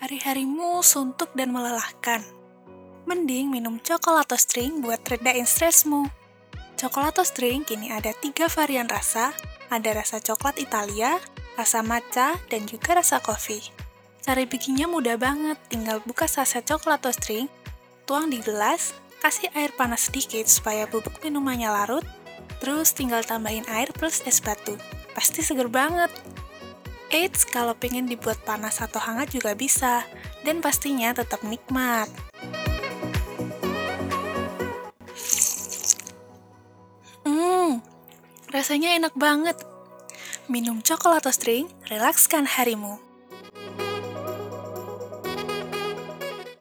hari-harimu suntuk dan melelahkan. Mending minum Cokolato String buat redain stresmu. Cokolato String kini ada tiga varian rasa, ada rasa coklat Italia, rasa matcha, dan juga rasa kopi. Cara bikinnya mudah banget, tinggal buka saset Cokolato String, tuang di gelas, kasih air panas sedikit supaya bubuk minumannya larut, terus tinggal tambahin air plus es batu. Pasti seger banget. Eits, kalau pengen dibuat panas atau hangat juga bisa, dan pastinya tetap nikmat. Hmm, rasanya enak banget. Minum Cokolato String, relakskan harimu.